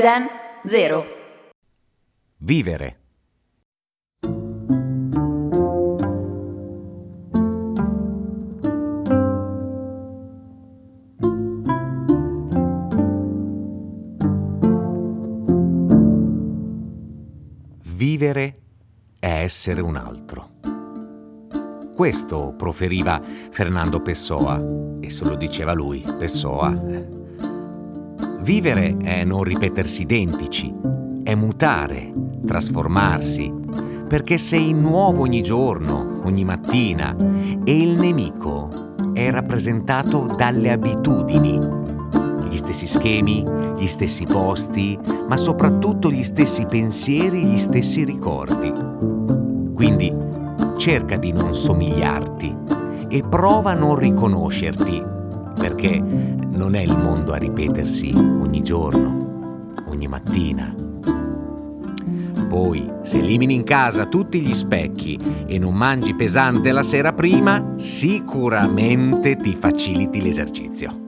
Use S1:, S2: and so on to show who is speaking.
S1: Zen 0
S2: Vivere. Vivere è essere un altro. Questo proferiva Fernando Pessoa e se lo diceva lui, Pessoa. Vivere è non ripetersi identici, è mutare, trasformarsi, perché sei nuovo ogni giorno, ogni mattina e il nemico è rappresentato dalle abitudini, gli stessi schemi, gli stessi posti, ma soprattutto gli stessi pensieri, gli stessi ricordi. Quindi cerca di non somigliarti e prova a non riconoscerti, perché non è il mondo a ripetersi ogni giorno, ogni mattina. Poi, se elimini in casa tutti gli specchi e non mangi pesante la sera prima, sicuramente ti faciliti l'esercizio.